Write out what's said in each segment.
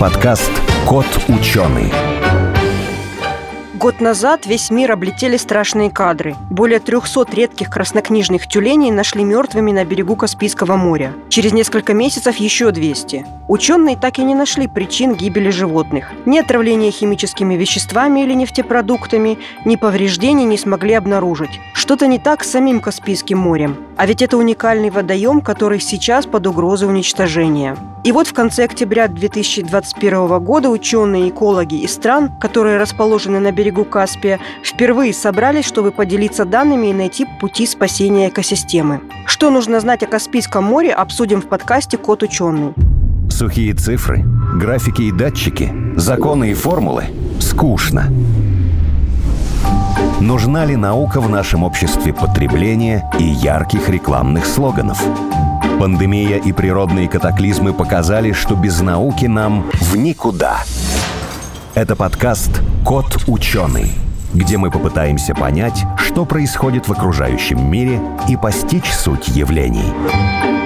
Подкаст «Кот ученый». Год назад весь мир облетели страшные кадры. Более 300 редких краснокнижных тюленей нашли мертвыми на берегу Каспийского моря. Через несколько месяцев еще 200. Ученые так и не нашли причин гибели животных. Ни отравления химическими веществами или нефтепродуктами, ни повреждений не смогли обнаружить. Что-то не так с самим Каспийским морем. А ведь это уникальный водоем, который сейчас под угрозой уничтожения. И вот в конце октября 2021 года ученые и экологи из стран, которые расположены на берегу берегу Каспия, впервые собрались, чтобы поделиться данными и найти пути спасения экосистемы. Что нужно знать о Каспийском море, обсудим в подкасте «Кот ученый». Сухие цифры, графики и датчики, законы и формулы – скучно. Нужна ли наука в нашем обществе потребления и ярких рекламных слоганов? Пандемия и природные катаклизмы показали, что без науки нам в никуда – это подкаст «Кот ученый», где мы попытаемся понять, что происходит в окружающем мире и постичь суть явлений.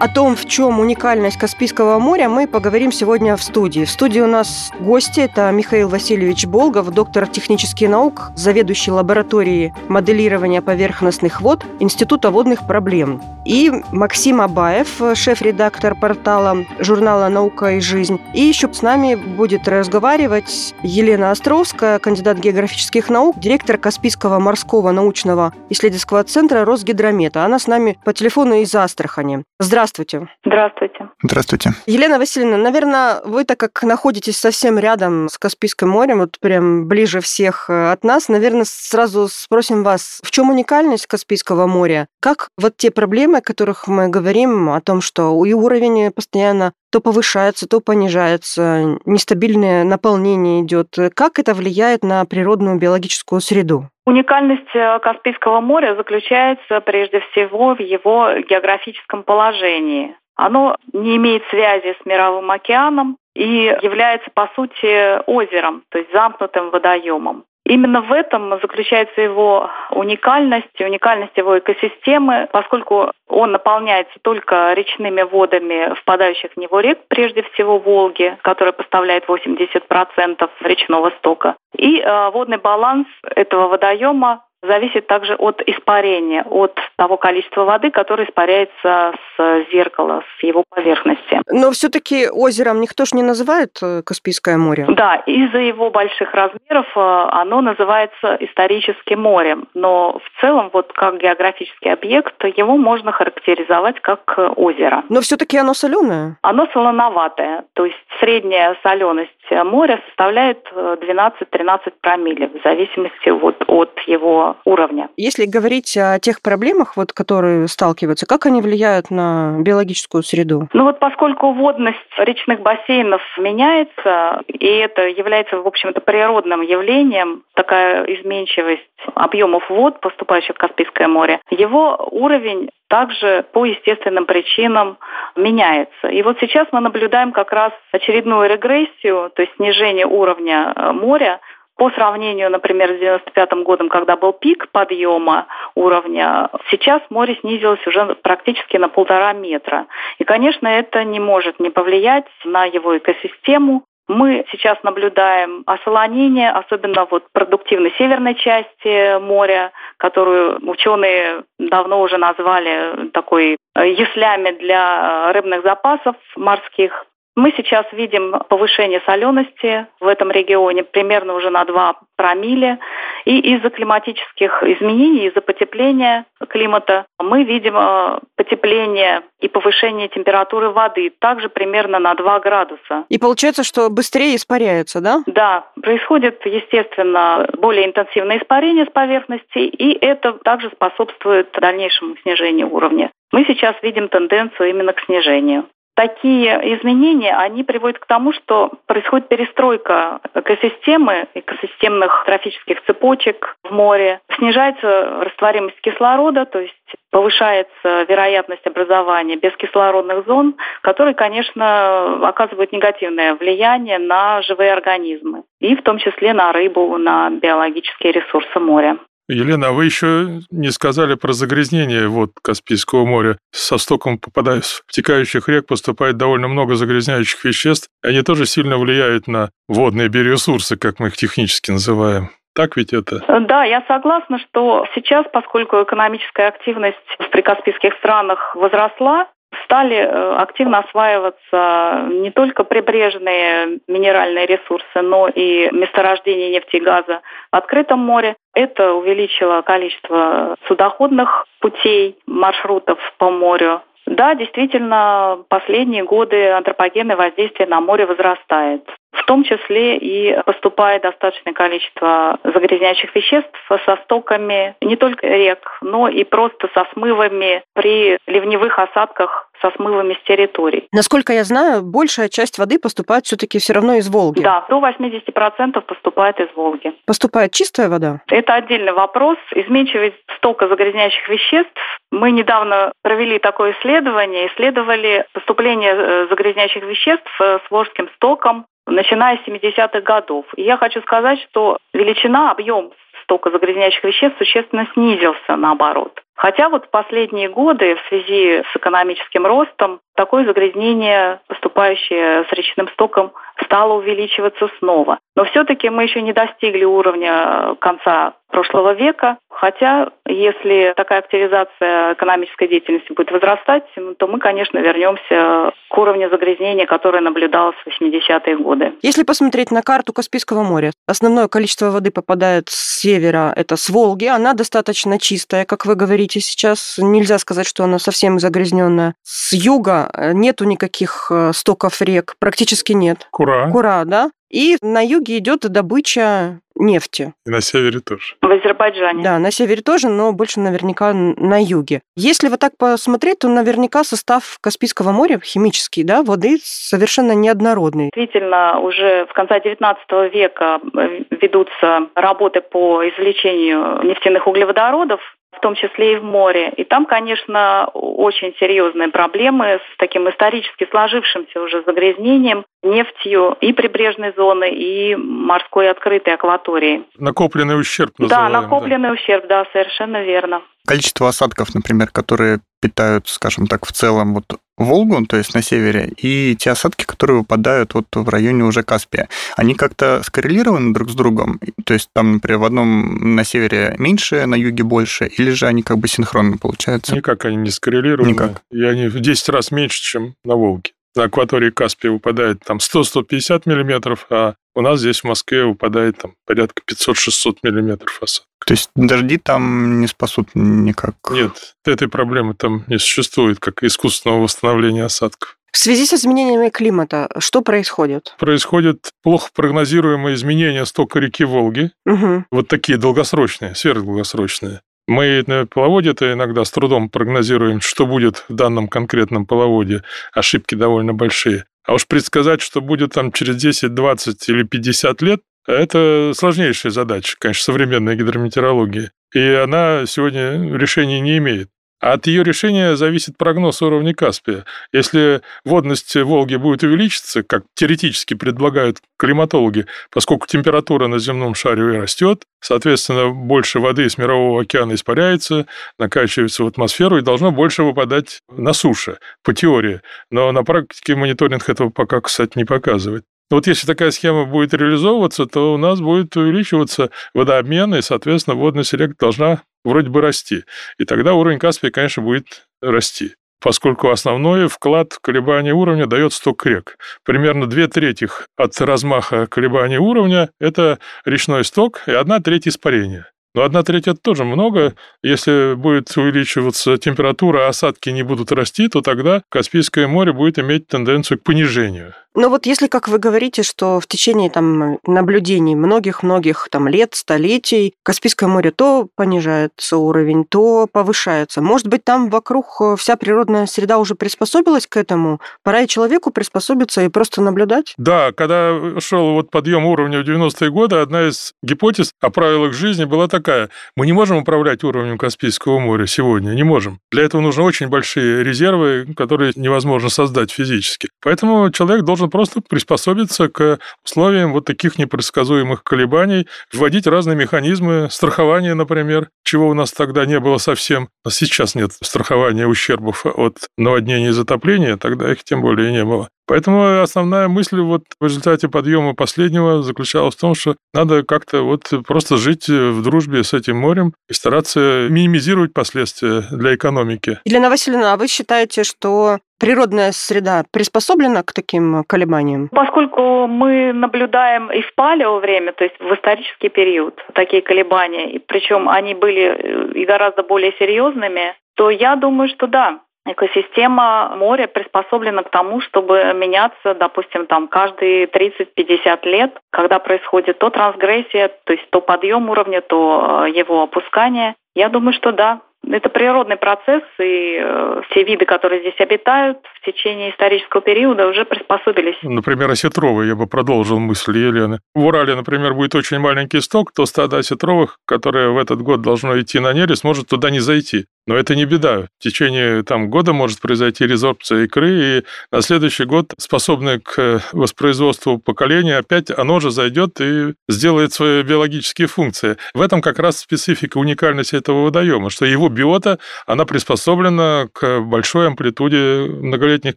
О том, в чем уникальность Каспийского моря, мы поговорим сегодня в студии. В студии у нас гости. Это Михаил Васильевич Болгов, доктор технических наук, заведующий лабораторией моделирования поверхностных вод Института водных проблем. И Максим Абаев, шеф-редактор портала журнала «Наука и жизнь». И еще с нами будет разговаривать Елена Островская, кандидат географических наук, директор Каспийского морского научного исследовательского центра Росгидромета. Она с нами по телефону из Астрахани. Здравствуйте. Здравствуйте. Здравствуйте. Здравствуйте. Елена Васильевна, наверное, вы так как находитесь совсем рядом с Каспийским морем, вот прям ближе всех э, от нас, наверное, сразу спросим вас, в чем уникальность Каспийского моря? Как вот те проблемы, о которых мы говорим, о том, что и уровень постоянно то повышается, то понижается, нестабильное наполнение идет. Как это влияет на природную биологическую среду? Уникальность э, Каспийского моря заключается прежде всего в его географическом положении. Оно не имеет связи с Мировым океаном и является, по сути, озером, то есть замкнутым водоемом. Именно в этом заключается его уникальность, уникальность его экосистемы, поскольку он наполняется только речными водами впадающих в него рек, прежде всего Волги, которая поставляет 80% речного стока. И э, водный баланс этого водоема зависит также от испарения, от того количества воды, которое испаряется с зеркала, с его поверхности. Но все-таки озером никто же не называет э, Каспийское море. Да, из-за его больших размеров э, оно называется историческим морем. Но в целом, вот как географический объект, его можно характеризовать как э, озеро. Но все-таки оно соленое? Оно солоноватое. То есть средняя соленость моря составляет 12-13 промилле в зависимости вот от его уровня. Если говорить о тех проблемах, вот, которые сталкиваются, как они влияют на биологическую среду? Ну вот поскольку водность речных бассейнов меняется, и это является, в общем-то, природным явлением, такая изменчивость объемов вод, поступающих в Каспийское море, его уровень также по естественным причинам меняется. И вот сейчас мы наблюдаем как раз очередную регрессию, то есть снижение уровня э, моря по сравнению, например, с 95 годом, когда был пик подъема уровня, сейчас море снизилось уже практически на полтора метра. И, конечно, это не может не повлиять на его экосистему, мы сейчас наблюдаем осолонение, особенно вот продуктивной северной части моря, которую ученые давно уже назвали такой яслями для рыбных запасов морских. Мы сейчас видим повышение солености в этом регионе примерно уже на 2 промилле. И из-за климатических изменений, из-за потепления климата мы видим э, потепление и повышение температуры воды также примерно на 2 градуса. И получается, что быстрее испаряется, да? Да, происходит, естественно, более интенсивное испарение с поверхности, и это также способствует дальнейшему снижению уровня. Мы сейчас видим тенденцию именно к снижению такие изменения, они приводят к тому, что происходит перестройка экосистемы, экосистемных трофических цепочек в море, снижается растворимость кислорода, то есть повышается вероятность образования бескислородных зон, которые, конечно, оказывают негативное влияние на живые организмы, и в том числе на рыбу, на биологические ресурсы моря. Елена, а вы еще не сказали про загрязнение вод Каспийского моря. Со стоком попадая в текающих рек поступает довольно много загрязняющих веществ. Они тоже сильно влияют на водные биоресурсы, как мы их технически называем. Так ведь это? Да, я согласна, что сейчас, поскольку экономическая активность в прикаспийских странах возросла, стали э, активно осваиваться не только прибрежные минеральные ресурсы, но и месторождения нефти и газа в открытом море. Это увеличило количество судоходных путей, маршрутов по морю. Да, действительно, последние годы антропогенное воздействие на море возрастает. В том числе и поступает достаточное количество загрязняющих веществ со стоками не только рек, но и просто со смывами при ливневых осадках со смывами с территорий. Насколько я знаю, большая часть воды поступает все-таки все равно из Волги. Да, до 80% поступает из Волги. Поступает чистая вода? Это отдельный вопрос. Изменчивость стока загрязняющих веществ. Мы недавно провели такое исследование, исследовали поступление э, загрязняющих веществ э, с Волжским стоком начиная с 70-х годов. И я хочу сказать, что величина, объем стока загрязняющих веществ существенно снизился, наоборот. Хотя вот в последние годы в связи с экономическим ростом такое загрязнение, поступающее с речным стоком, стало увеличиваться снова. Но все-таки мы еще не достигли уровня конца прошлого века, хотя если такая активизация экономической деятельности будет возрастать, ну, то мы, конечно, вернемся к уровню загрязнения, которое наблюдалось в 80-е годы. Если посмотреть на карту Каспийского моря, основное количество воды попадает с севера, это с Волги, она достаточно чистая, как вы говорите сейчас, нельзя сказать, что она совсем загрязненная. С юга э, нету никаких э, стоков рек, практически нет. Кура. Кура, да? И на юге идет добыча нефти. И на севере тоже. В Азербайджане. Да, на севере тоже, но больше наверняка на юге. Если вот так посмотреть, то наверняка состав Каспийского моря химический, да, воды совершенно неоднородный. Действительно, уже в конце XIX века э, ведутся работы по извлечению нефтяных углеводородов в том числе и в море. И там, конечно, очень серьезные проблемы с таким исторически сложившимся уже загрязнением нефтью и прибрежной зоны, и морской открытой акватории. Накопленный ущерб называем. Да, накопленный да. ущерб, да, совершенно верно. Количество осадков, например, которые питают, скажем так, в целом вот Волгу, то есть на севере, и те осадки, которые выпадают вот в районе уже Каспия, они как-то скоррелированы друг с другом? То есть там, например, в одном на севере меньше, на юге больше, или же они как бы синхронно получаются? Никак они не скоррелированы. Никак. И они в 10 раз меньше, чем на Волге. На акватории Каспия выпадает там 100-150 миллиметров, а у нас здесь в Москве выпадает там порядка 500-600 миллиметров осадков. То есть дожди там не спасут никак? Нет, этой проблемы там не существует, как искусственного восстановления осадков. В связи с изменениями климата что происходит? Происходят плохо прогнозируемые изменения стока реки Волги. Угу. Вот такие долгосрочные, сверхдолгосрочные. Мы на половоде-то иногда с трудом прогнозируем, что будет в данном конкретном половоде. Ошибки довольно большие. А уж предсказать, что будет там через 10, 20 или 50 лет, это сложнейшая задача, конечно, современной гидрометеорологии. И она сегодня решения не имеет. От ее решения зависит прогноз уровня Каспия. Если водность Волги будет увеличиться, как теоретически предлагают климатологи, поскольку температура на земном шаре растет, соответственно, больше воды из Мирового океана испаряется, накачивается в атмосферу и должно больше выпадать на суше, по теории. Но на практике мониторинг этого пока, кстати, не показывает. Вот если такая схема будет реализовываться, то у нас будет увеличиваться водообмен, и, соответственно, водность рек должна вроде бы расти. И тогда уровень Каспия, конечно, будет расти поскольку основной вклад в колебания уровня дает сток рек. Примерно две трети от размаха колебаний уровня – это речной сток и одна треть испарения. Но одна треть это тоже много. Если будет увеличиваться температура, а осадки не будут расти, то тогда Каспийское море будет иметь тенденцию к понижению. Но вот если, как вы говорите, что в течение там наблюдений многих-многих там лет, столетий Каспийское море то понижается уровень, то повышается. Может быть, там вокруг э, вся природная среда уже приспособилась к этому? Пора и человеку приспособиться и просто наблюдать? Да, когда шел вот подъем уровня в 90-е годы, одна из гипотез о правилах жизни была такая. Мы не можем управлять уровнем Каспийского моря сегодня, не можем. Для этого нужны очень большие резервы, которые невозможно создать физически. Поэтому человек должен нужно просто приспособиться к условиям вот таких непредсказуемых колебаний, вводить разные механизмы страхования, например, чего у нас тогда не было совсем. А сейчас нет страхования ущербов от наводнения и затопления, тогда их тем более не было. Поэтому основная мысль вот в результате подъема последнего заключалась в том, что надо как-то вот просто жить в дружбе с этим морем и стараться минимизировать последствия для экономики. Елена Васильевна, а вы считаете, что природная среда приспособлена к таким колебаниям? Поскольку мы наблюдаем и в палео время, то есть в исторический период, такие колебания, и причем они были и гораздо более серьезными, то я думаю, что да, экосистема моря приспособлена к тому, чтобы меняться, допустим, там каждые 30-50 лет, когда происходит то трансгрессия, то есть то подъем уровня, то э, его опускание. Я думаю, что да, это природный процесс, и э, все виды, которые здесь обитают, в течение исторического периода уже приспособились. Например, осетровые, я бы продолжил мысль Елены. В Урале, например, будет очень маленький сток, то стадо осетровых, которое в этот год должно идти на нерест, может туда не зайти. Но это не беда. В течение там, года может произойти резорбция икры, и на следующий год, способное к воспроизводству поколения, опять оно же зайдет и сделает свои биологические функции. В этом как раз специфика уникальности этого водоема, что его биота, она приспособлена к большой амплитуде многолетних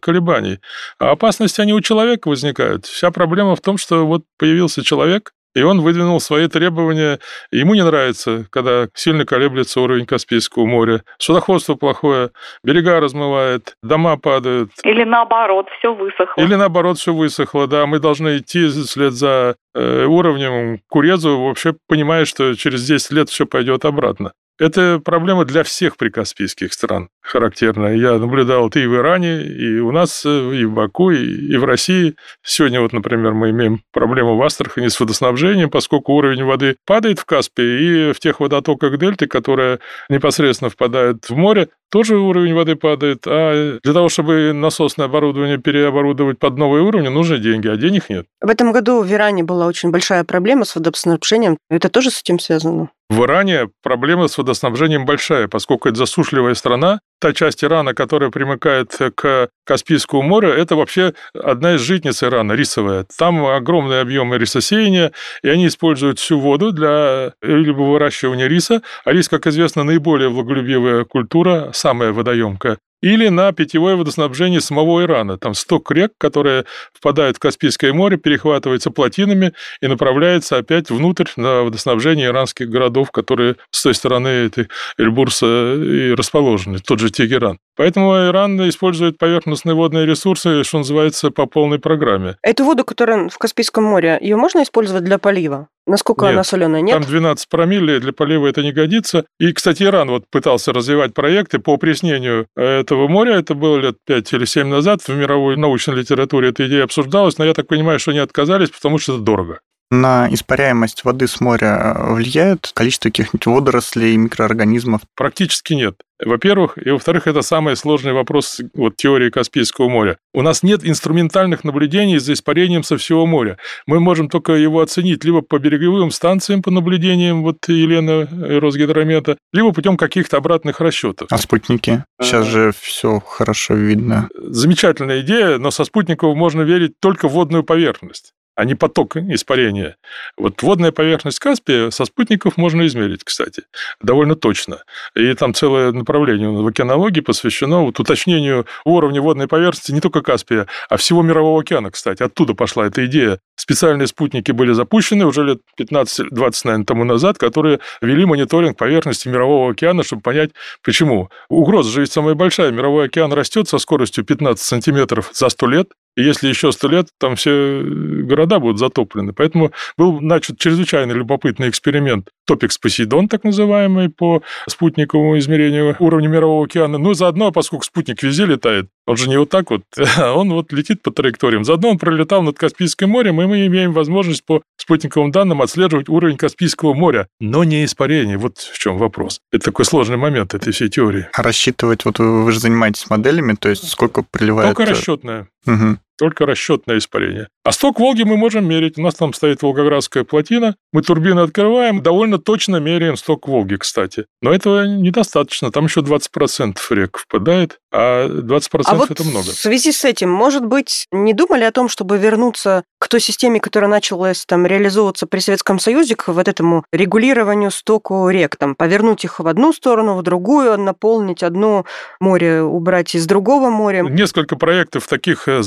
колебаний. А опасности, они у человека возникают. Вся проблема в том, что вот появился человек, и он выдвинул свои требования. Ему не нравится, когда сильно колеблется уровень Каспийского моря. Судоходство плохое, берега размывает, дома падают. Или наоборот, все высохло. Или наоборот, все высохло, да. Мы должны идти вслед за э, уровнем Курезу, вообще понимая, что через 10 лет все пойдет обратно. Это проблема для всех прикаспийских стран характерная. Я наблюдал это и в Иране, и у нас, э, и в Баку, и в России. Сегодня вот, например, мы имеем проблему в Астрахани с водоснабжением, поскольку уровень воды падает в Каспии, и в тех водотоках дельты, которые непосредственно впадают в море, тоже уровень воды падает. А для того, чтобы насосное оборудование переоборудовать под новые уровни, нужны деньги, а денег нет. В этом году в Иране была очень большая проблема с водоснабжением. Это тоже с этим связано? В Иране проблема с водоснабжением большая, поскольку это засушливая страна. Та часть Ирана, которая примыкает к Каспийскому морю, это вообще одна из житниц Ирана, рисовая. Там огромные объемы рисосеяния, и они используют всю воду для либо выращивания риса. А рис, как известно, наиболее влаголюбивая культура, самая водоемкая или на питьевое водоснабжение самого Ирана. Там сток рек, которые впадают в Каспийское море, перехватывается плотинами и направляется опять внутрь на водоснабжение иранских городов, которые с той стороны этой Эльбурса и расположены, тот же Тегеран. Поэтому Иран использует поверхностные водные ресурсы, что называется, по полной программе. Эту воду, которая в Каспийском море, ее можно использовать для полива? Насколько нет, она соленая? Нет? Там 12 промилле, для полива это не годится. И, кстати, Иран вот пытался развивать проекты по опреснению этого моря. Это было лет 5 или 7 назад. В мировой научной литературе эта идея обсуждалась, но я так понимаю, что они отказались, потому что это дорого. На испаряемость воды с моря влияет количество каких-нибудь водорослей, микроорганизмов? Практически нет. Во-первых, и во-вторых, это самый сложный вопрос вот, теории Каспийского моря. У нас нет инструментальных наблюдений за испарением со всего моря. Мы можем только его оценить либо по береговым станциям по наблюдениям вот Елены Росгидромета, либо путем каких-то обратных расчетов. А спутники? Сейчас же все хорошо видно. Замечательная идея, но со спутников можно верить только в водную поверхность а не поток испарения. Вот водная поверхность Каспия со спутников можно измерить, кстати, довольно точно. И там целое направление в океанологии посвящено вот уточнению уровня водной поверхности не только Каспия, а всего Мирового океана, кстати. Оттуда пошла эта идея. Специальные спутники были запущены уже лет 15-20, наверное, тому назад, которые вели мониторинг поверхности Мирового океана, чтобы понять, почему. Угроза же ведь самая большая. Мировой океан растет со скоростью 15 сантиметров за 100 лет, и если еще сто лет, там все города будут затоплены. Поэтому был начат чрезвычайно любопытный эксперимент. Топикс Посейдон, так называемый, по спутниковому измерению уровня Мирового океана. Ну, заодно, поскольку спутник везде летает, он же не вот так вот, а он вот летит по траекториям. Заодно он пролетал над Каспийским морем, и мы имеем возможность по спутниковым данным отслеживать уровень Каспийского моря, но не испарение. Вот в чем вопрос. Это такой сложный момент этой всей теории. А рассчитывать, вот вы, вы же занимаетесь моделями, то есть сколько приливает... Только расчетная. Угу. Только расчетное испарение. А сток Волги мы можем мерить. У нас там стоит Волгоградская плотина. Мы турбины открываем, довольно точно меряем сток Волги, кстати. Но этого недостаточно. Там еще 20% рек впадает, а 20% а вот это много. В связи с этим, может быть, не думали о том, чтобы вернуться к той системе, которая началась там реализовываться при Советском Союзе, к вот этому регулированию стоку рек, там, повернуть их в одну сторону, в другую, наполнить одно море, убрать из другого моря? Несколько проектов таких э,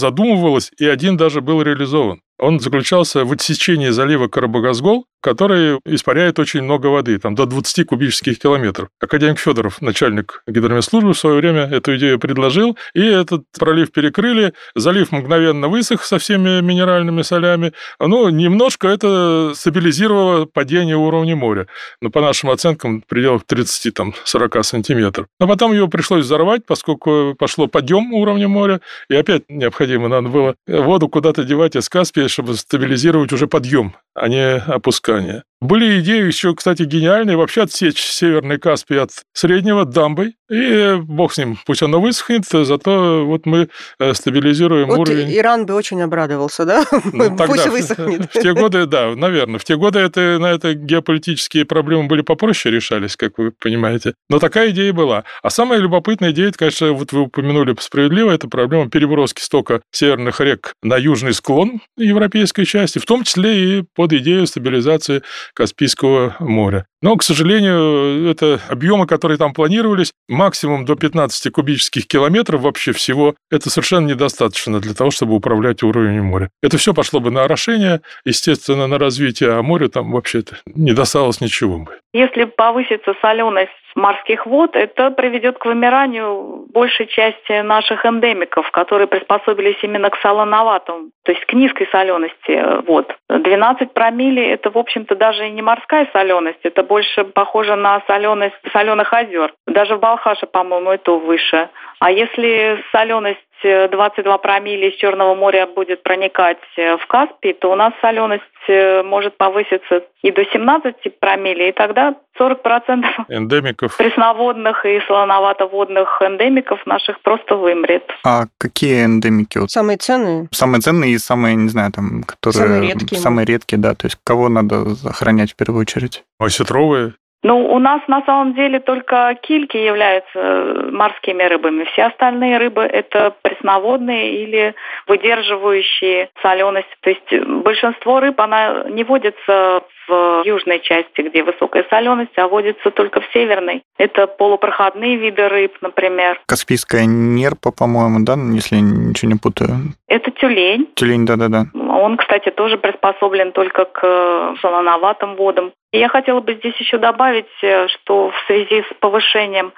задумывалось, и один даже был реализован. Он заключался в отсечении залива Карабагазгол, который испаряет очень много воды, там до 20 кубических километров. Академик Федоров, начальник гидромедслужбы, в свое время эту идею предложил, и этот пролив перекрыли, залив мгновенно высох со всеми минеральными солями. Ну, немножко это стабилизировало падение уровня моря, но по нашим оценкам в пределах 30-40 сантиметров. Но потом его пришлось взорвать, поскольку пошло подъем уровня моря, и опять необходимо надо было воду куда-то девать из Каспия чтобы стабилизировать уже подъем, а не опускание. Были идеи еще, кстати, гениальные, вообще отсечь Северный Каспий от Среднего дамбой, и бог с ним, пусть оно высохнет, зато вот мы э, стабилизируем вот уровень. Иран бы очень обрадовался, да? Ну, тогда, пусть высохнет. В те годы, да, наверное. В те годы это, на это геополитические проблемы были попроще решались, как вы понимаете. Но такая идея была. А самая любопытная идея, это, конечно, вот вы упомянули справедливо, это проблема переброски стока северных рек на южный склон европейской части, в том числе и под идею стабилизации Каспийского моря. Но, к сожалению, это объемы, которые там планировались, максимум до 15 кубических километров вообще всего, это совершенно недостаточно для того, чтобы управлять уровнем моря. Это все пошло бы на орошение, естественно, на развитие, а морю там вообще не досталось ничего бы. Если повысится соленость морских вод, это приведет к вымиранию большей части наших эндемиков, которые приспособились именно к солоноватому, то есть к низкой солености вод. 12 промилле – это, в общем-то, даже и не морская соленость, это больше похоже на соленость соленых озер. Даже в Балхаше, по-моему, это выше. А если соленость 22 промилле из Черного моря будет проникать в Каспий, то у нас соленость э, может повыситься и до 17 промилле, и тогда 40% эндемиков. пресноводных и солоноватоводных эндемиков наших просто вымрет. А какие эндемики? Самые ценные? Самые ценные и самые, не знаю, там, которые... Самые редкие. Самые редкие, да. То есть кого надо охранять в первую очередь? Осетровые? Ну, у нас на самом деле только кильки являются э, морскими рыбами. Все остальные рыбы – это пресноводные или выдерживающие соленость. То есть большинство рыб, она не водится в южной части, где высокая соленость, а водится только в северной. Это полупроходные виды рыб, например. Каспийская нерпа, по-моему, да, если ничего не путаю? Это тюлень. Тюлень, да-да-да. Он, кстати, тоже приспособлен только к солоноватым водам. И я хотела бы здесь еще добавить, э, что в связи с повышением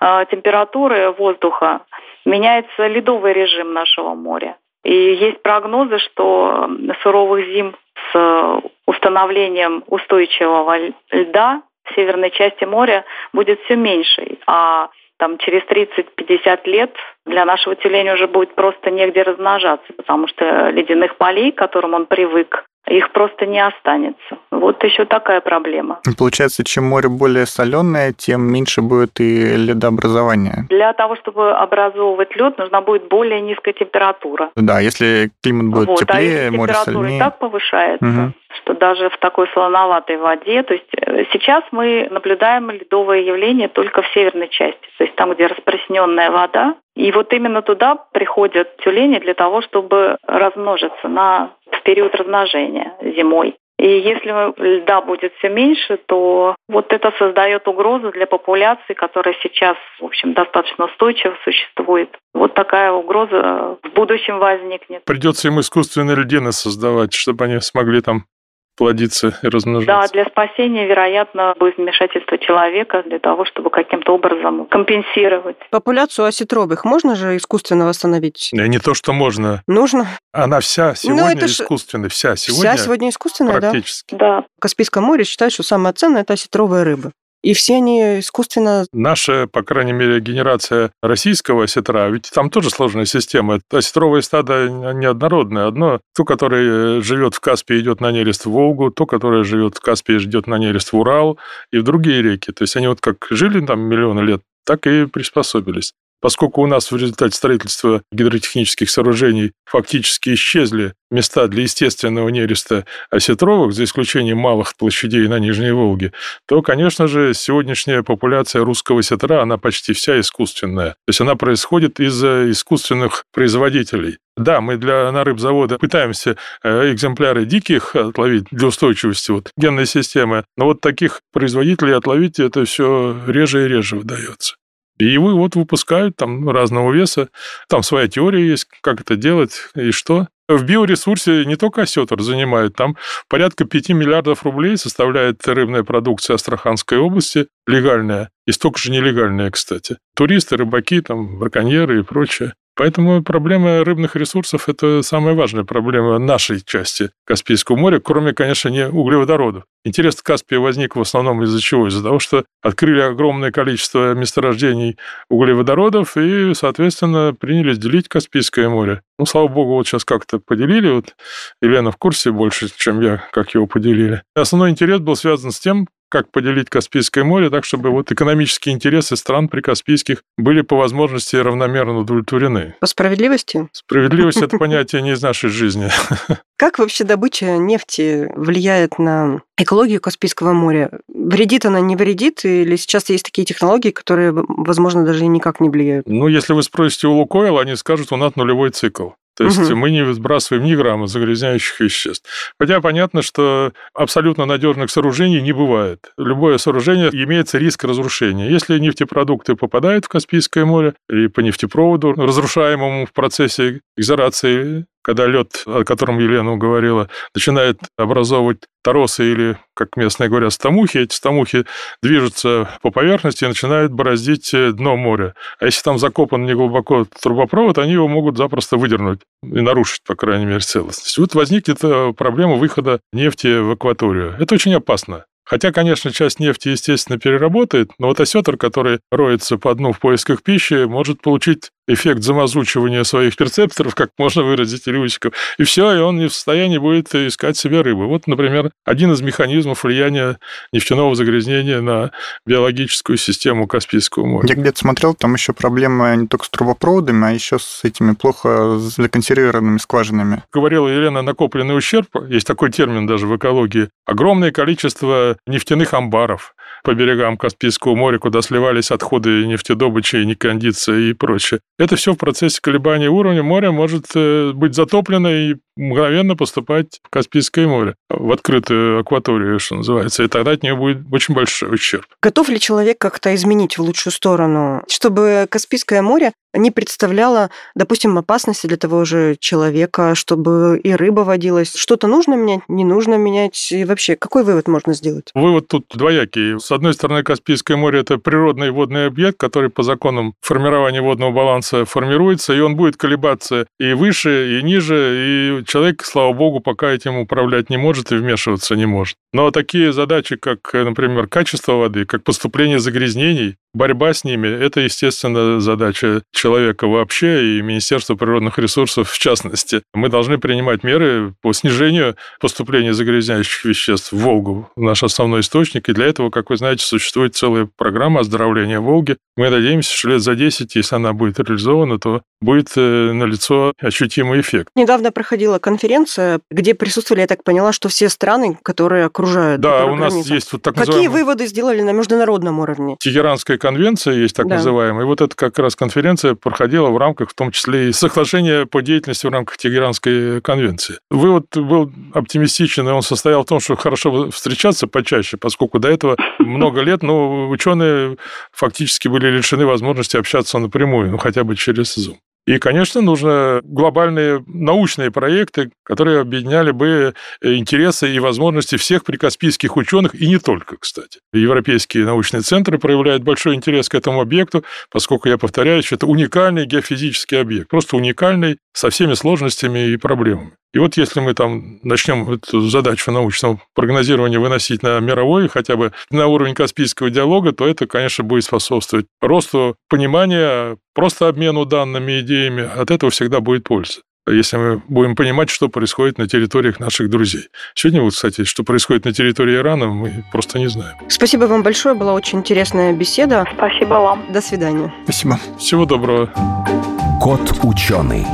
э, температуры воздуха меняется ледовый режим нашего моря. И есть прогнозы, что суровых зим с установлением устойчивого льда в северной части моря будет все меньше. А там через 30-50 лет для нашего тюленя уже будет просто негде размножаться, потому что ледяных полей, к которым он привык, их просто не останется. Вот еще такая проблема. Получается, чем море более соленое, тем меньше будет и ледообразование. Для того, чтобы образовывать лед, нужна будет более низкая температура. Да, если климат будет вот, теплее, а море температура соленее. и так повышается, Угу. что даже в такой солоноватой воде, то есть э, сейчас мы наблюдаем ледовое явление только в северной части, то есть там, где распространенная вода, и вот именно туда приходят тюлени для того, чтобы размножиться на в период размножения зимой. И если льда будет все меньше, то вот это создает угрозу для популяции, которая сейчас, в общем, достаточно устойчиво существует. Вот такая угроза в будущем возникнет. Придется им искусственные льдины создавать, чтобы они смогли там плодиться и размножаться. Да, для спасения, вероятно, будет вмешательство человека для того, чтобы каким-то образом компенсировать. Популяцию осетровых можно же искусственно восстановить? И не то, что можно. Нужно. Она вся сегодня Ну, это ж- искусственная. Вся сегодня, Вся сегодня искусственная, да? практически. Да, В Каспийском море считают, что самое ценное – это осетровые рыбы. И все они искусственно... Наша, по крайней мере, генерация российского осетра, ведь там тоже сложная система. Осетровое стадо неоднородное. Одно, то, которое живет в Каспии, идет на нерест в Волгу, то, которое живет в Каспии, идет на нерест в Урал и в другие реки. То есть они вот как жили там миллионы лет, так и приспособились. Поскольку у нас в результате строительства гидротехнических сооружений фактически исчезли места для естественного нереста осетровых, за исключением малых площадей на Нижней Волге, то, конечно же, сегодняшняя популяция русского сетра, она почти вся искусственная. То есть она происходит из искусственных производителей. Да, мы для на рыбзавода пытаемся э, экземпляры диких отловить для устойчивости вот, генной системы, но вот таких производителей отловить это все реже и реже удается. И его вот выпускают там разного веса. Там своя теория есть, как это делать и что. В биоресурсе не только осетр занимает, там порядка 5 миллиардов рублей составляет рыбная продукция Астраханской области, легальная, и столько же нелегальная, кстати. Туристы, рыбаки, там, браконьеры и прочее. Поэтому проблема рыбных ресурсов – это самая важная проблема нашей части Каспийского моря, кроме, конечно, не углеводородов. Интерес к Каспия возник в основном из-за чего? Из-за того, что открыли огромное количество месторождений углеводородов и, соответственно, принялись делить Каспийское море. Ну, слава богу, вот сейчас как-то поделили. Вот Елена в курсе больше, чем я, как его поделили. Основной интерес был связан с тем, как поделить Каспийское море так, чтобы вот экономические интересы стран прикаспийских были по возможности равномерно удовлетворены. По справедливости? Справедливость – это понятие не из нашей жизни. Как вообще добыча нефти влияет на экологию Каспийского моря? Вредит она, не вредит? Или сейчас есть такие технологии, которые, возможно, даже никак не влияют? Ну, если вы спросите у Лукойл, они скажут, у нас нулевой цикл. То есть угу. мы не сбрасываем ни грамма загрязняющих веществ. Хотя понятно, что абсолютно надежных сооружений не бывает. Любое сооружение имеется риск разрушения. Если нефтепродукты попадают в Каспийское море и по нефтепроводу, разрушаемому в процессе экзорации когда лед, о котором Елена говорила, начинает образовывать торосы или, как местные говорят, стамухи, эти стамухи движутся по поверхности и начинают бороздить э, дно моря. А если там закопан неглубоко трубопровод, они его могут запросто выдернуть и нарушить, по крайней мере, целостность. Вот возникнет э, проблема выхода нефти в акваторию. Это очень опасно. Хотя, конечно, часть нефти, естественно, переработает, но вот осетр, который роется по дну в поисках пищи, может получить эффект замазучивания своих перцепторов, как можно выразить Илюсиков, и все, и он не в состоянии будет искать себе рыбы. Вот, например, один из механизмов влияния нефтяного загрязнения на биологическую систему Каспийского моря. Я где-то смотрел, там еще проблема не только с трубопроводами, а еще с этими плохо законсервированными скважинами. Говорила Елена, накопленный ущерб, есть такой термин даже в экологии, огромное количество нефтяных амбаров, по берегам Каспийского моря, куда сливались отходы нефтедобычи, некондиция и прочее. Это все в процессе колебания уровня моря может э, быть затоплено и мгновенно поступать в Каспийское море, в открытую акваторию, что называется, и тогда от нее будет очень большой ущерб. Готов ли человек как-то изменить в лучшую сторону, чтобы Каспийское море не представляло, допустим, опасности для того же человека, чтобы и рыба водилась? Что-то нужно менять, не нужно менять? И вообще, какой вывод можно сделать? Вывод тут двоякий. С одной стороны, Каспийское море – это природный водный объект, который по законам формирования водного баланса формируется, и он будет колебаться и выше, и ниже, и человек, слава богу, пока этим управлять не может и вмешиваться не может. Но такие задачи, как, например, качество воды, как поступление загрязнений, борьба с ними – это, естественно, задача человека вообще и Министерства природных ресурсов в частности. Мы должны принимать меры по снижению поступления загрязняющих веществ в Волгу, наш основной источник. И для этого, как вы знаете, существует целая программа оздоровления Волги. Мы надеемся, что лет за 10, если она будет реализована, то будет э, налицо ощутимый эффект. Недавно проходила конференция, где присутствовали, я так поняла, что все страны, которые окружают. Да, у нас есть вот так Какие называемые... выводы сделали на международном уровне? Тегеранская конвенция есть так да. называемая. И вот эта как раз конференция проходила в рамках, в том числе и соглашения по деятельности в рамках Тегеранской конвенции. Вывод был оптимистичен, и он состоял в том, что хорошо встречаться почаще, поскольку до этого много лет, но ученые фактически были лишены возможности общаться напрямую, ну хотя бы через Zoom. И, конечно, нужно глобальные научные проекты, которые объединяли бы э, интересы и возможности всех прикаспийских ученых, и не только, кстати. Европейские научные центры проявляют большой интерес к этому объекту, поскольку, я повторяюсь, это уникальный геофизический объект, просто уникальный со всеми сложностями и проблемами. И вот если мы там начнем эту задачу научного прогнозирования выносить на мировой, хотя бы на уровень Каспийского диалога, то это, конечно, будет способствовать росту понимания, просто обмену данными, идеями. От этого всегда будет польза. если мы будем понимать, что происходит на территориях наших друзей. Сегодня, вот, кстати, что происходит на территории Ирана, мы просто не знаем. Спасибо вам большое, была очень интересная беседа. Спасибо вам. До свидания. Спасибо. Всего доброго. Кот ученый.